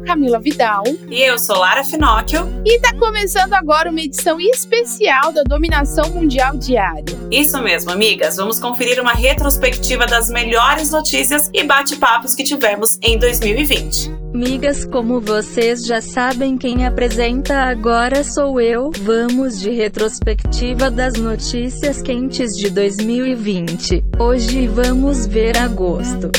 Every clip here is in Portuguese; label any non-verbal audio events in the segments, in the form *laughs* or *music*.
sou Camila Vidal. E eu sou Lara Finocchio. E tá começando agora uma edição especial da Dominação Mundial Diária. Isso mesmo, amigas. Vamos conferir uma retrospectiva das melhores notícias e bate-papos que tivemos em 2020. Migas, como vocês já sabem, quem apresenta agora sou eu. Vamos de retrospectiva das notícias quentes de 2020. Hoje vamos ver agosto.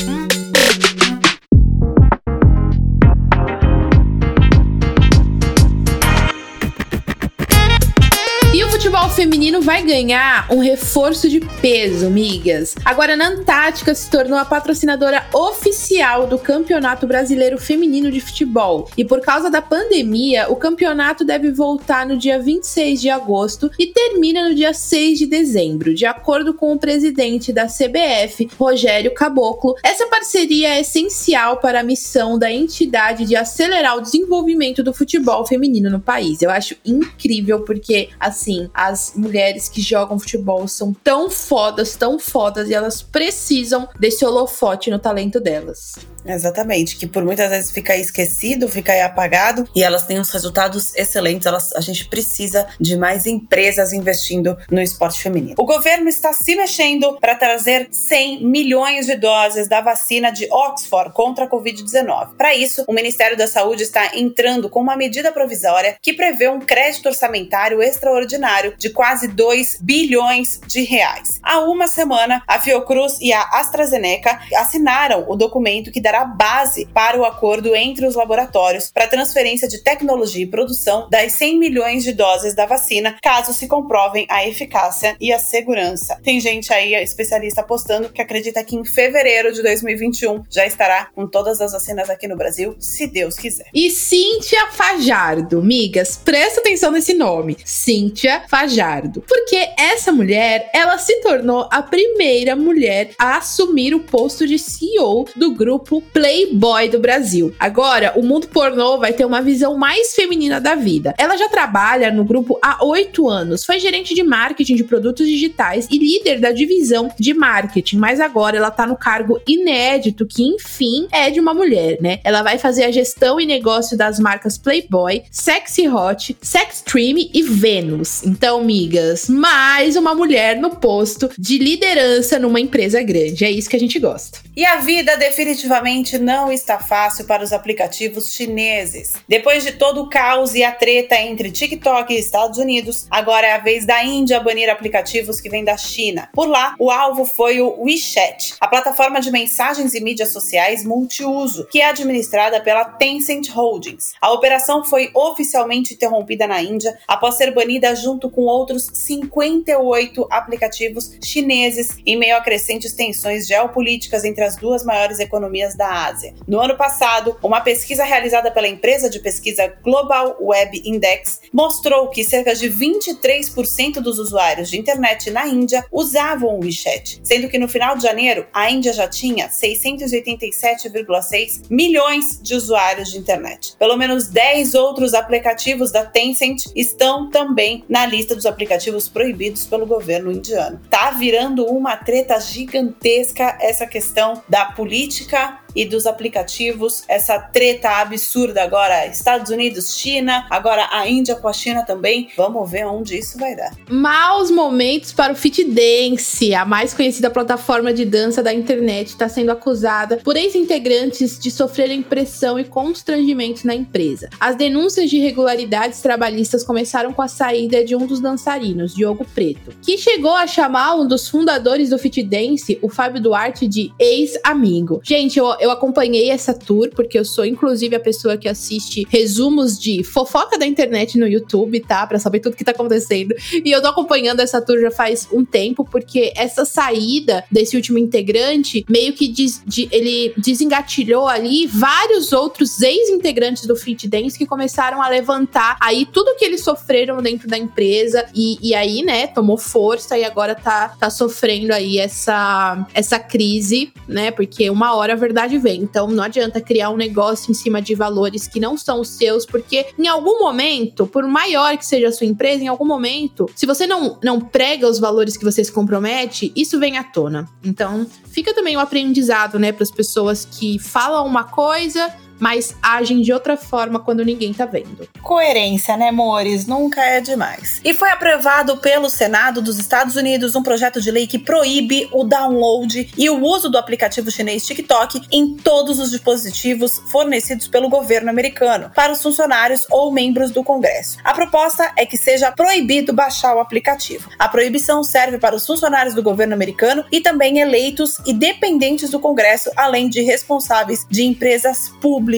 Futebol feminino vai ganhar um reforço de peso, migas. Agora, a Antártica se tornou a patrocinadora oficial do Campeonato Brasileiro Feminino de Futebol. E por causa da pandemia, o campeonato deve voltar no dia 26 de agosto e termina no dia 6 de dezembro, de acordo com o presidente da CBF, Rogério Caboclo. Essa parceria é essencial para a missão da entidade de acelerar o desenvolvimento do futebol feminino no país. Eu acho incrível porque, assim, as mulheres que jogam futebol são tão fodas, tão fodas, e elas precisam desse holofote no talento delas. Exatamente, que por muitas vezes fica esquecido, fica apagado e elas têm uns resultados excelentes. Elas, a gente precisa de mais empresas investindo no esporte feminino. O governo está se mexendo para trazer 100 milhões de doses da vacina de Oxford contra a Covid-19. Para isso, o Ministério da Saúde está entrando com uma medida provisória que prevê um crédito orçamentário extraordinário de quase 2 bilhões de reais. Há uma semana, a Fiocruz e a AstraZeneca assinaram o documento que dá será base para o acordo entre os laboratórios para transferência de tecnologia e produção das 100 milhões de doses da vacina, caso se comprovem a eficácia e a segurança. Tem gente aí, especialista, apostando que acredita que em fevereiro de 2021 já estará com todas as vacinas aqui no Brasil, se Deus quiser. E Cíntia Fajardo, migas, presta atenção nesse nome, Cíntia Fajardo, porque essa mulher, ela se tornou a primeira mulher a assumir o posto de CEO do grupo playboy do Brasil. Agora, o mundo pornô vai ter uma visão mais feminina da vida. Ela já trabalha no grupo há oito anos, foi gerente de marketing de produtos digitais e líder da divisão de marketing, mas agora ela tá no cargo inédito que, enfim, é de uma mulher, né? Ela vai fazer a gestão e negócio das marcas Playboy, Sexy Hot, Sextreme e Venus. Então, migas, mais uma mulher no posto de liderança numa empresa grande. É isso que a gente gosta. E a vida definitivamente não está fácil para os aplicativos chineses. Depois de todo o caos e a treta entre TikTok e Estados Unidos, agora é a vez da Índia banir aplicativos que vêm da China. Por lá, o alvo foi o WeChat, a plataforma de mensagens e mídias sociais multiuso, que é administrada pela Tencent Holdings. A operação foi oficialmente interrompida na Índia após ser banida junto com outros 58 aplicativos chineses em meio a crescentes tensões geopolíticas entre as duas maiores economias da da Ásia. No ano passado, uma pesquisa realizada pela empresa de pesquisa Global Web Index mostrou que cerca de 23% dos usuários de internet na Índia usavam o WeChat, sendo que no final de janeiro a Índia já tinha 687,6 milhões de usuários de internet. Pelo menos 10 outros aplicativos da Tencent estão também na lista dos aplicativos proibidos pelo governo indiano. Tá virando uma treta gigantesca essa questão da política e dos aplicativos, essa treta absurda agora, Estados Unidos, China, agora a Índia com a China também. Vamos ver onde isso vai dar. Maus momentos para o Fit Dance, a mais conhecida plataforma de dança da internet, está sendo acusada por ex-integrantes de sofrerem pressão e constrangimentos na empresa. As denúncias de irregularidades trabalhistas começaram com a saída de um dos dançarinos, Diogo Preto, que chegou a chamar um dos fundadores do Fit Dance, o Fábio Duarte, de ex-amigo. Gente, eu, eu acompanhei essa tour, porque eu sou inclusive a pessoa que assiste resumos de fofoca da internet no YouTube, tá? Pra saber tudo que tá acontecendo. E eu tô acompanhando essa tour já faz um tempo, porque essa saída desse último integrante meio que de, ele desengatilhou ali vários outros ex-integrantes do Fit Dance que começaram a levantar aí tudo que eles sofreram dentro da empresa. E, e aí, né, tomou força e agora tá, tá sofrendo aí essa, essa crise, né? Porque uma hora a verdade ver. Então não adianta criar um negócio em cima de valores que não são os seus, porque em algum momento, por maior que seja a sua empresa, em algum momento, se você não, não prega os valores que você se compromete, isso vem à tona. Então fica também o um aprendizado, né, para as pessoas que falam uma coisa mas agem de outra forma quando ninguém tá vendo. Coerência, né, amores? Nunca é demais. E foi aprovado pelo Senado dos Estados Unidos um projeto de lei que proíbe o download e o uso do aplicativo chinês TikTok em todos os dispositivos fornecidos pelo governo americano para os funcionários ou membros do Congresso. A proposta é que seja proibido baixar o aplicativo. A proibição serve para os funcionários do governo americano e também eleitos e dependentes do Congresso, além de responsáveis de empresas públicas,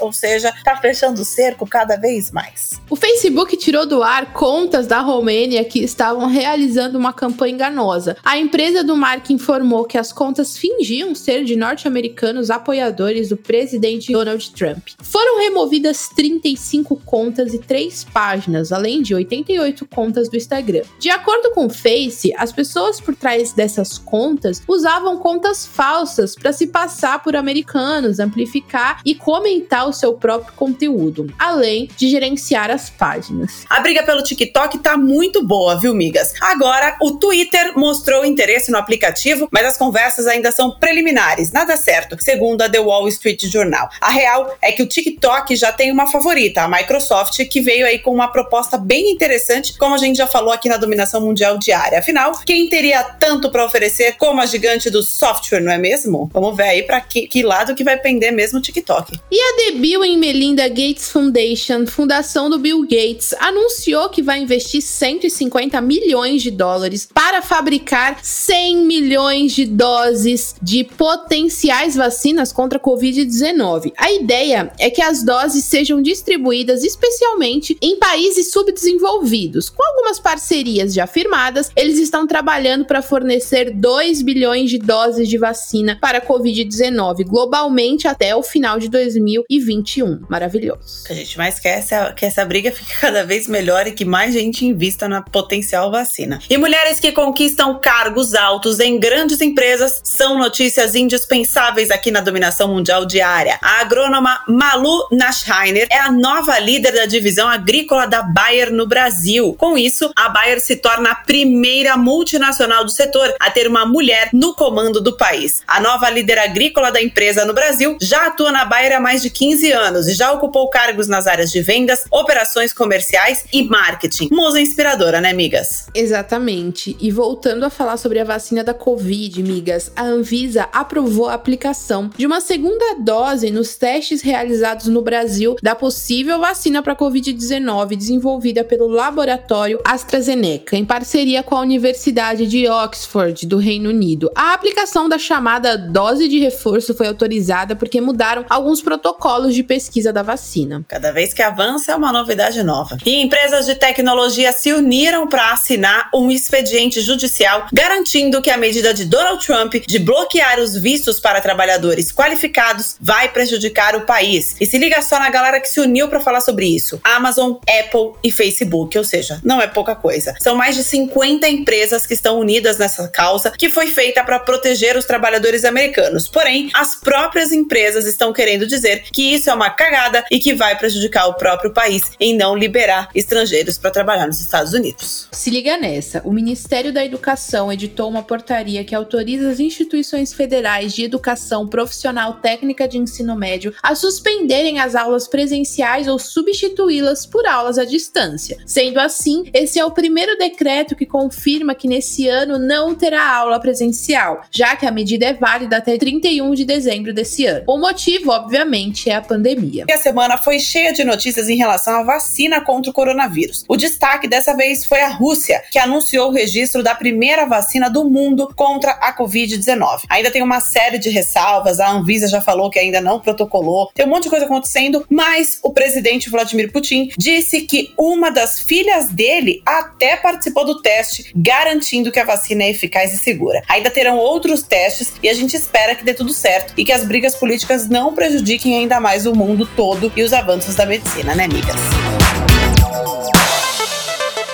ou seja, está fechando o cerco cada vez mais. O Facebook tirou do ar contas da Romênia que estavam realizando uma campanha enganosa. A empresa do Mark informou que as contas fingiam ser de norte-americanos apoiadores do presidente Donald Trump. Foram removidas 35 contas e 3 páginas, além de 88 contas do Instagram. De acordo com o Face, as pessoas por trás dessas contas usavam contas falsas para se passar por americanos, amplificar e comentar o seu próprio conteúdo, além de gerenciar as páginas. A briga pelo TikTok tá muito boa, viu, migas? Agora, o Twitter mostrou interesse no aplicativo, mas as conversas ainda são preliminares, nada certo, segundo a The Wall Street Journal. A real é que o TikTok já tem uma favorita, a Microsoft, que veio aí com uma proposta bem interessante, como a gente já falou aqui na dominação mundial diária. Afinal, quem teria tanto para oferecer como a gigante do software, não é mesmo? Vamos ver aí para que, que, lado que vai pender mesmo o TikTok. E a The Bill and Melinda Gates Foundation, fundação do Bill Gates, anunciou que vai investir 150 milhões de dólares para fabricar 100 milhões de doses de potenciais vacinas contra a Covid-19. A ideia é que as doses sejam distribuídas especialmente em países subdesenvolvidos. Com algumas parcerias já firmadas, eles estão trabalhando para fornecer 2 bilhões de doses de vacina para a Covid-19 globalmente até o final de 2021. Maravilhoso. A gente mais quer que essa briga fique *laughs* cada vez melhor e que mais gente invista na potencial vacina. E mulheres que conquistam cargos altos em grandes empresas são notícias indispensáveis aqui na dominação mundial diária. A agrônoma Malu Naschheiner é a nova líder da divisão agrícola da Bayer no Brasil. Com isso, a Bayer se torna a primeira multinacional do setor a ter uma mulher no comando do país. A nova líder agrícola da empresa no Brasil já atua na Bayer há mais de 15 anos e já ocupou cargos nas áreas de vendas, operações comerciais e marketing. Musa inspiradora, né, amigas? Exatamente. E voltando a falar sobre a vacina da Covid, amigas, a Anvisa aprovou a aplicação de uma segunda dose nos testes realizados no Brasil da possível vacina para Covid-19 desenvolvida pelo laboratório AstraZeneca, em parceria com a Universidade de Oxford, do Reino Unido. A aplicação da chamada dose de reforço foi autorizada porque mudaram alguns protocolos de pesquisa da vacina. Cada vez que avança é uma novidade nova. E empresas de tecnologia se uniram para assinar um expediente judicial garantindo que a medida de Donald Trump de bloquear os vistos para trabalhadores qualificados vai prejudicar o país. E se liga só na galera que se uniu para falar sobre isso: Amazon, Apple e Facebook, ou seja, não é pouca coisa. São mais de 50 empresas que estão unidas nessa causa que foi feita para proteger os trabalhadores americanos. Porém, as próprias empresas estão querendo dizer que isso é uma cagada e que vai prejudicar o próprio país em não liberar estrangeiros para trabalhar nos Estados Unidos. Se liga nessa, o Ministério da Educação editou uma portaria que autoriza as instituições federais de educação profissional técnica de ensino médio a suspenderem as aulas presenciais ou substituí-las por aulas à distância. Sendo assim, esse é o primeiro decreto que confirma que nesse ano não terá aula presencial, já que a medida é válida até 31 de dezembro desse ano. O motivo, obviamente, é a pandemia. E a semana foi cheia de notícias em relação à vacina contra o coronavírus. O destaque dessa vez foi a Rússia, que anunciou o registro da primeira vacina do mundo contra a Covid-19. Ainda tem uma série de ressalvas, a Anvisa já falou que ainda não protocolou, tem um monte de coisa acontecendo, mas o presidente Vladimir Putin disse que uma das filhas dele até participou do teste, garantindo que a vacina é eficaz e segura. Ainda terão outros testes e a gente espera que dê tudo certo e que as brigas políticas não prejudiquem ainda mais o mundo todo e os avanços da medicina, né, amigas?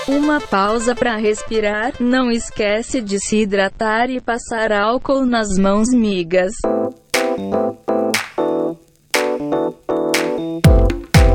Uma pausa para respirar. Não esquece de se hidratar e passar álcool nas mãos, migas.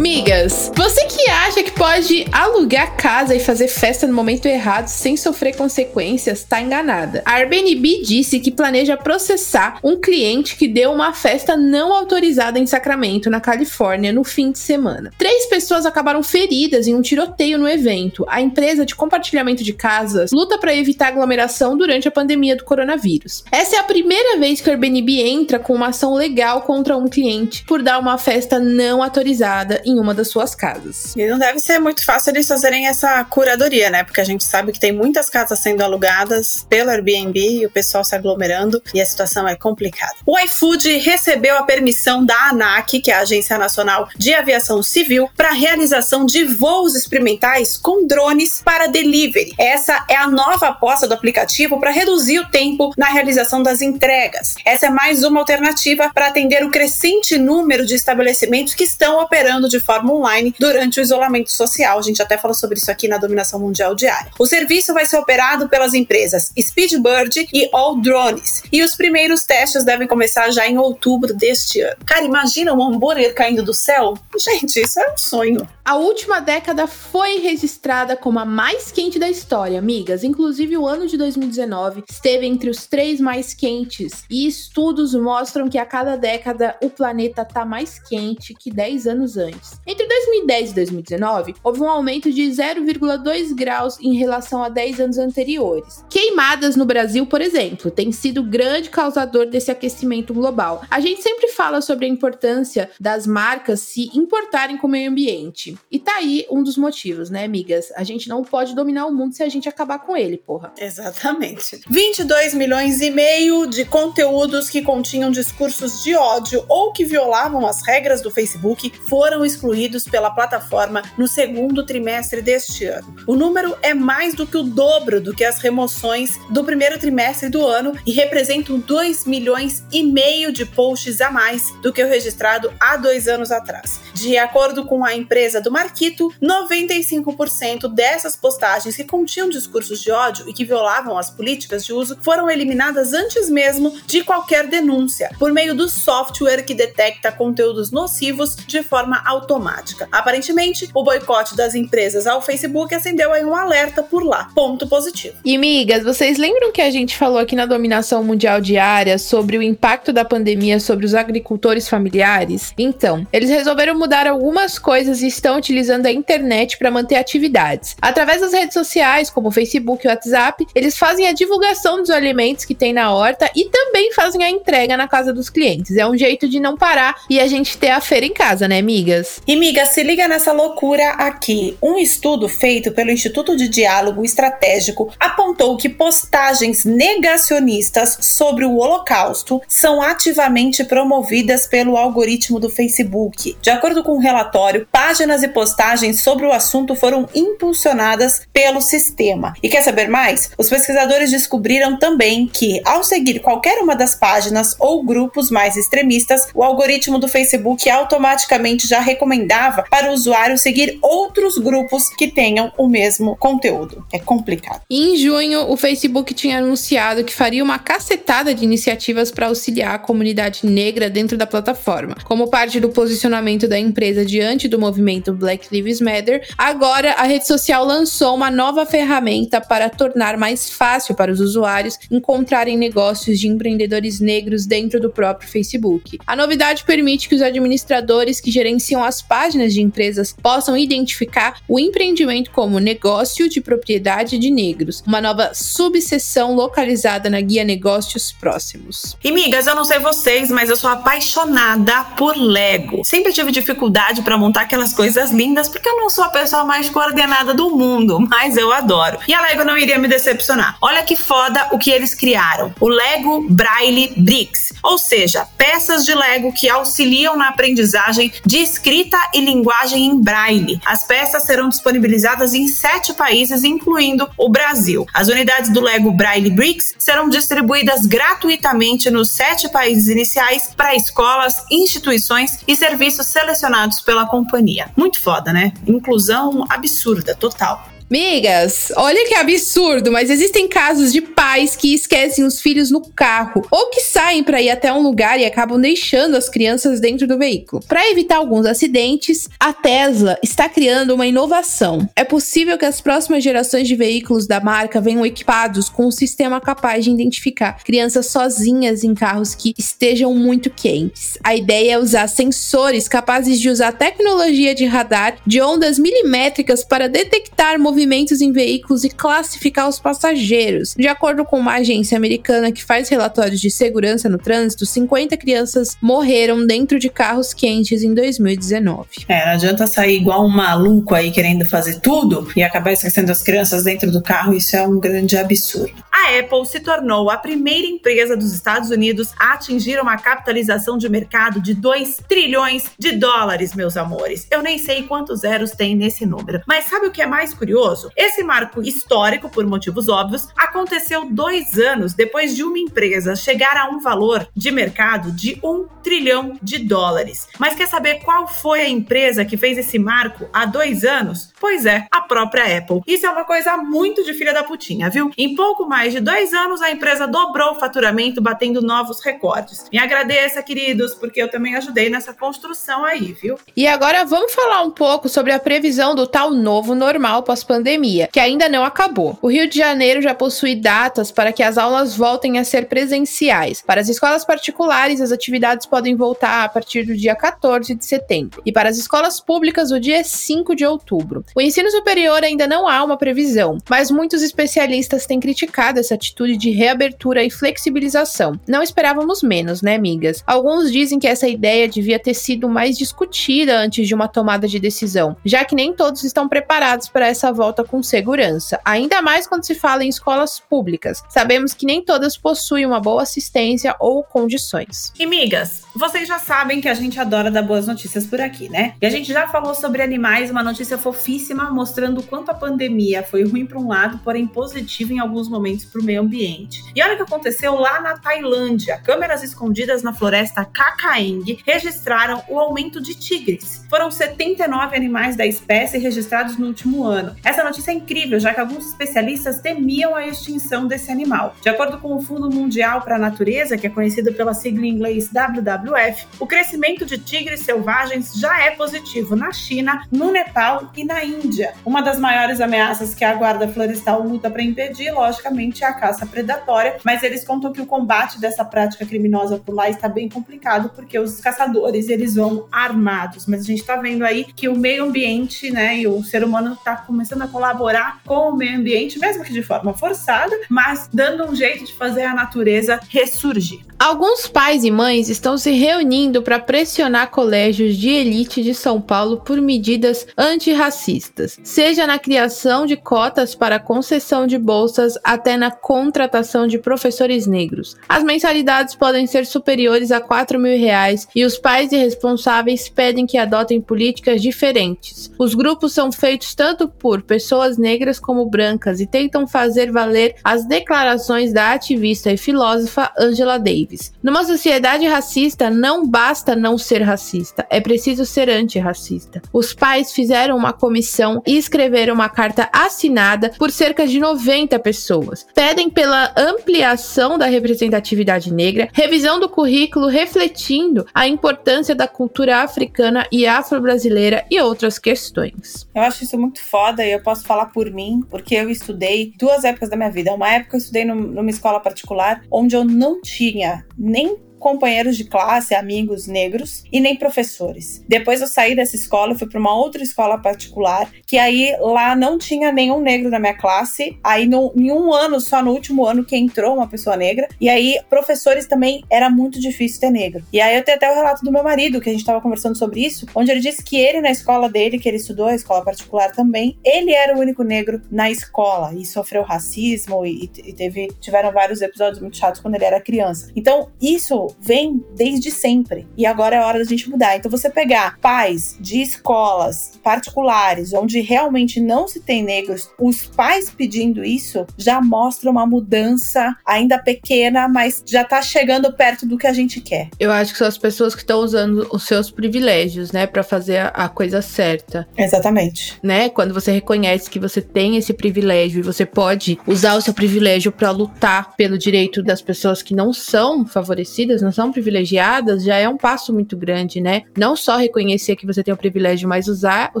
Migas, você que acha que pode alugar casa e fazer festa no momento errado sem sofrer consequências, tá enganada. A Airbnb disse que planeja processar um cliente que deu uma festa não autorizada em Sacramento, na Califórnia, no fim de semana. Três pessoas acabaram feridas em um tiroteio no evento. A empresa de compartilhamento de casas luta para evitar aglomeração durante a pandemia do coronavírus. Essa é a primeira vez que o Airbnb entra com uma ação legal contra um cliente por dar uma festa não autorizada em uma das suas casas. E não deve ser muito fácil eles fazerem essa curadoria, né? Porque a gente sabe que tem muitas casas sendo alugadas pelo Airbnb e o pessoal se aglomerando e a situação é complicada. O iFood recebeu a permissão da ANAC, que é a Agência Nacional de Aviação Civil, para realização de voos experimentais com drones para delivery. Essa é a nova aposta do aplicativo para reduzir o tempo na realização das entregas. Essa é mais uma alternativa para atender o crescente número de estabelecimentos que estão operando de forma online durante o isolamento social. A gente até falou sobre isso aqui na Dominação Mundial Diária. O serviço vai ser operado pelas empresas Speedbird e All Drones. E os primeiros testes devem começar já em outubro deste ano. Cara, imagina um hambúrguer caindo do céu? Gente, isso é um sonho. A última década foi registrada como a mais quente da história, amigas. Inclusive, o ano de 2019 esteve entre os três mais quentes. E estudos mostram que a cada década o planeta está mais quente que 10 anos antes. Entre 2010 e 2019, houve um aumento de 0,2 graus em relação a 10 anos anteriores. Queimadas no Brasil, por exemplo, tem sido grande causador desse aquecimento global. A gente sempre fala sobre a importância das marcas se importarem com o meio ambiente. E tá aí um dos motivos, né, amigas? A gente não pode dominar o mundo se a gente acabar com ele, porra. Exatamente. 22 milhões e meio de conteúdos que continham discursos de ódio ou que violavam as regras do Facebook foram excluídos pela plataforma no segundo trimestre deste ano. O número é mais do que o dobro do que as remoções do primeiro trimestre do ano e representam 2 milhões e meio de posts a mais do que o registrado há dois anos atrás. De acordo com a empresa do Marquito, 95% dessas postagens que continham discursos de ódio e que violavam as políticas de uso foram eliminadas antes mesmo de qualquer denúncia, por meio do software que detecta conteúdos nocivos de forma automática. Aparentemente, o boicote das empresas ao Facebook acendeu aí um alerta por lá. Ponto positivo. E migas, vocês lembram que a gente falou aqui na dominação mundial diária sobre o impacto da pandemia sobre os agricultores familiares? Então, eles resolveram mudar algumas coisas e estão utilizando a internet para manter atividades. Através das redes sociais, como o Facebook e o WhatsApp, eles fazem a divulgação dos alimentos que tem na horta e também fazem a entrega na casa dos clientes. É um jeito de não parar e a gente ter a feira em casa, né, migas? E miga, se liga nessa loucura aqui. Um estudo feito pelo Instituto de Diálogo Estratégico apontou que postagens negacionistas sobre o Holocausto são ativamente promovidas pelo algoritmo do Facebook. De acordo com um relatório, páginas e postagens sobre o assunto foram impulsionadas pelo sistema. E quer saber mais? Os pesquisadores descobriram também que, ao seguir qualquer uma das páginas ou grupos mais extremistas, o algoritmo do Facebook automaticamente já recomendava para o usuário seguir outros grupos que tenham o mesmo conteúdo. É complicado. Em junho, o Facebook tinha anunciado que faria uma cacetada de iniciativas para auxiliar a comunidade negra dentro da plataforma. Como parte do posicionamento da empresa diante do movimento Black Lives Matter, agora a rede social lançou uma nova ferramenta para tornar mais fácil para os usuários encontrarem negócios de empreendedores negros dentro do próprio Facebook. A novidade permite que os administradores que gerenciam as páginas de empresas possam identificar o empreendimento como negócio de propriedade de negros, uma nova subseção localizada na guia Negócios Próximos. E migas, eu não sei vocês, mas eu sou apaixonada por Lego. Sempre tive dificuldade para montar aquelas coisas lindas porque eu não sou a pessoa mais coordenada do mundo, *laughs* mas eu adoro. E a Lego não iria me decepcionar. Olha que foda o que eles criaram. O Lego Braille Bricks, ou seja, peças de Lego que auxiliam na aprendizagem de escrita e linguagem em Braille. As peças serão disponibilizadas em sete países, incluindo o Brasil. As unidades do Lego Braille Bricks serão distribuídas gratuitamente nos sete países iniciais para escolas, instituições e serviços selecionados pela companhia. Foda, né? Inclusão absurda, total. Migas, olha que absurdo, mas existem casos de pais que esquecem os filhos no carro ou que saem para ir até um lugar e acabam deixando as crianças dentro do veículo. Para evitar alguns acidentes, a Tesla está criando uma inovação. É possível que as próximas gerações de veículos da marca venham equipados com um sistema capaz de identificar crianças sozinhas em carros que estejam muito quentes. A ideia é usar sensores capazes de usar tecnologia de radar de ondas milimétricas para detectar movimentos em veículos e classificar os passageiros. De acordo com uma agência americana que faz relatórios de segurança no trânsito, 50 crianças morreram dentro de carros quentes em 2019. É, não adianta sair igual um maluco aí querendo fazer tudo e acabar esquecendo as crianças dentro do carro, isso é um grande absurdo. A Apple se tornou a primeira empresa dos Estados Unidos a atingir uma capitalização de mercado de 2 trilhões de dólares, meus amores. Eu nem sei quantos zeros tem nesse número. Mas sabe o que é mais curioso? Esse marco histórico, por motivos óbvios, aconteceu dois anos depois de uma empresa chegar a um valor de mercado de um trilhão de dólares. Mas quer saber qual foi a empresa que fez esse marco há dois anos? Pois é, a própria Apple. Isso é uma coisa muito de filha da putinha, viu? Em pouco mais de dois anos, a empresa dobrou o faturamento, batendo novos recordes. Me agradeça, queridos, porque eu também ajudei nessa construção aí, viu? E agora vamos falar um pouco sobre a previsão do tal novo normal pós-pandemia, que ainda não acabou. O Rio de Janeiro já possui datas para que as aulas voltem a ser presenciais. Para as escolas particulares, as atividades podem voltar a partir do dia 14 de setembro, e para as escolas públicas, o dia 5 de outubro. O ensino superior ainda não há uma previsão, mas muitos especialistas têm criticado essa atitude de reabertura e flexibilização. Não esperávamos menos, né, amigas? Alguns dizem que essa ideia devia ter sido mais discutida antes de uma tomada de decisão, já que nem todos estão preparados para essa volta com segurança, ainda mais quando se fala em escolas públicas. Sabemos que nem todas possuem uma boa assistência ou condições. E migas, vocês já sabem que a gente adora dar boas notícias por aqui, né? E a gente já falou sobre animais, uma notícia fofíssima mostrando o quanto a pandemia foi ruim para um lado, porém positiva em alguns momentos para o meio ambiente. E olha o que aconteceu lá na Tailândia. Câmeras escondidas na floresta Kakaeng registraram o aumento de tigres. Foram 79 animais da espécie registrados no último ano. Essa notícia é incrível, já que alguns especialistas temiam a extinção desse animal. De acordo com o Fundo Mundial para a Natureza, que é conhecido pela sigla em inglês WWF, o crescimento de tigres selvagens já é positivo na China, no Nepal e na Índia. Uma das maiores ameaças que a guarda florestal luta para impedir, logicamente, a caça predatória, mas eles contam que o combate dessa prática criminosa por lá está bem complicado porque os caçadores eles vão armados. Mas a gente está vendo aí que o meio ambiente, né, e o ser humano está começando a colaborar com o meio ambiente, mesmo que de forma forçada, mas dando um jeito de fazer a natureza ressurgir. Alguns pais e mães estão se reunindo para pressionar colégios de elite de São Paulo por medidas antirracistas, seja na criação de cotas para concessão de bolsas até na contratação de professores negros. As mensalidades podem ser superiores a 4 mil reais e os pais e responsáveis pedem que adotem políticas diferentes. Os grupos são feitos tanto por pessoas negras como brancas e tentam fazer valer as declarações da ativista e filósofa Angela Davis. Numa sociedade racista, não basta não ser racista, é preciso ser antirracista. Os pais fizeram uma comissão e escreveram uma carta assinada por cerca de 90 pessoas. Pedem pela ampliação da representatividade negra, revisão do currículo refletindo a importância da cultura africana e afro-brasileira e outras questões. Eu acho isso muito foda e eu posso falar por mim, porque eu estudei duas épocas da minha vida. Uma época eu estudei numa escola particular onde eu não tinha nem companheiros de classe, amigos negros e nem professores. Depois eu saí dessa escola, fui para uma outra escola particular, que aí lá não tinha nenhum negro na minha classe. Aí no, em um ano, só no último ano que entrou uma pessoa negra. E aí professores também era muito difícil ter negro. E aí eu tenho até o relato do meu marido, que a gente estava conversando sobre isso, onde ele disse que ele na escola dele, que ele estudou, a escola particular também, ele era o único negro na escola e sofreu racismo e, e teve tiveram vários episódios muito chatos quando ele era criança. Então, isso vem desde sempre. E agora é hora da gente mudar. Então, você pegar pais de escolas particulares, onde realmente não se tem negros, os pais pedindo isso já mostra uma mudança ainda pequena, mas já tá chegando perto do que a gente quer. Eu acho que são as pessoas que estão usando os seus privilégios, né, para fazer a coisa certa. Exatamente. Né? Quando você reconhece que você tem esse privilégio e você pode usar o seu privilégio para lutar pelo direito das pessoas que não são favorecidas, não são privilegiadas, já é um passo muito grande, né? Não só reconhecer que você tem o privilégio, mas usar o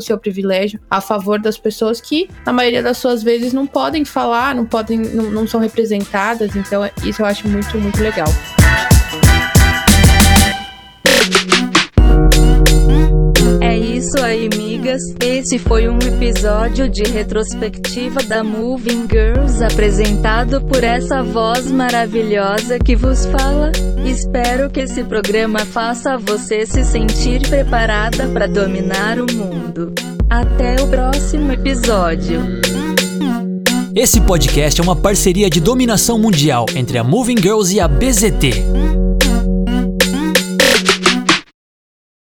seu privilégio a favor das pessoas que, na maioria das suas vezes, não podem falar, não podem, não, não são representadas. Então, isso eu acho muito, muito legal. Isso aí, migas. Esse foi um episódio de retrospectiva da Moving Girls apresentado por essa voz maravilhosa que vos fala. Espero que esse programa faça você se sentir preparada para dominar o mundo. Até o próximo episódio. Esse podcast é uma parceria de dominação mundial entre a Moving Girls e a BZT.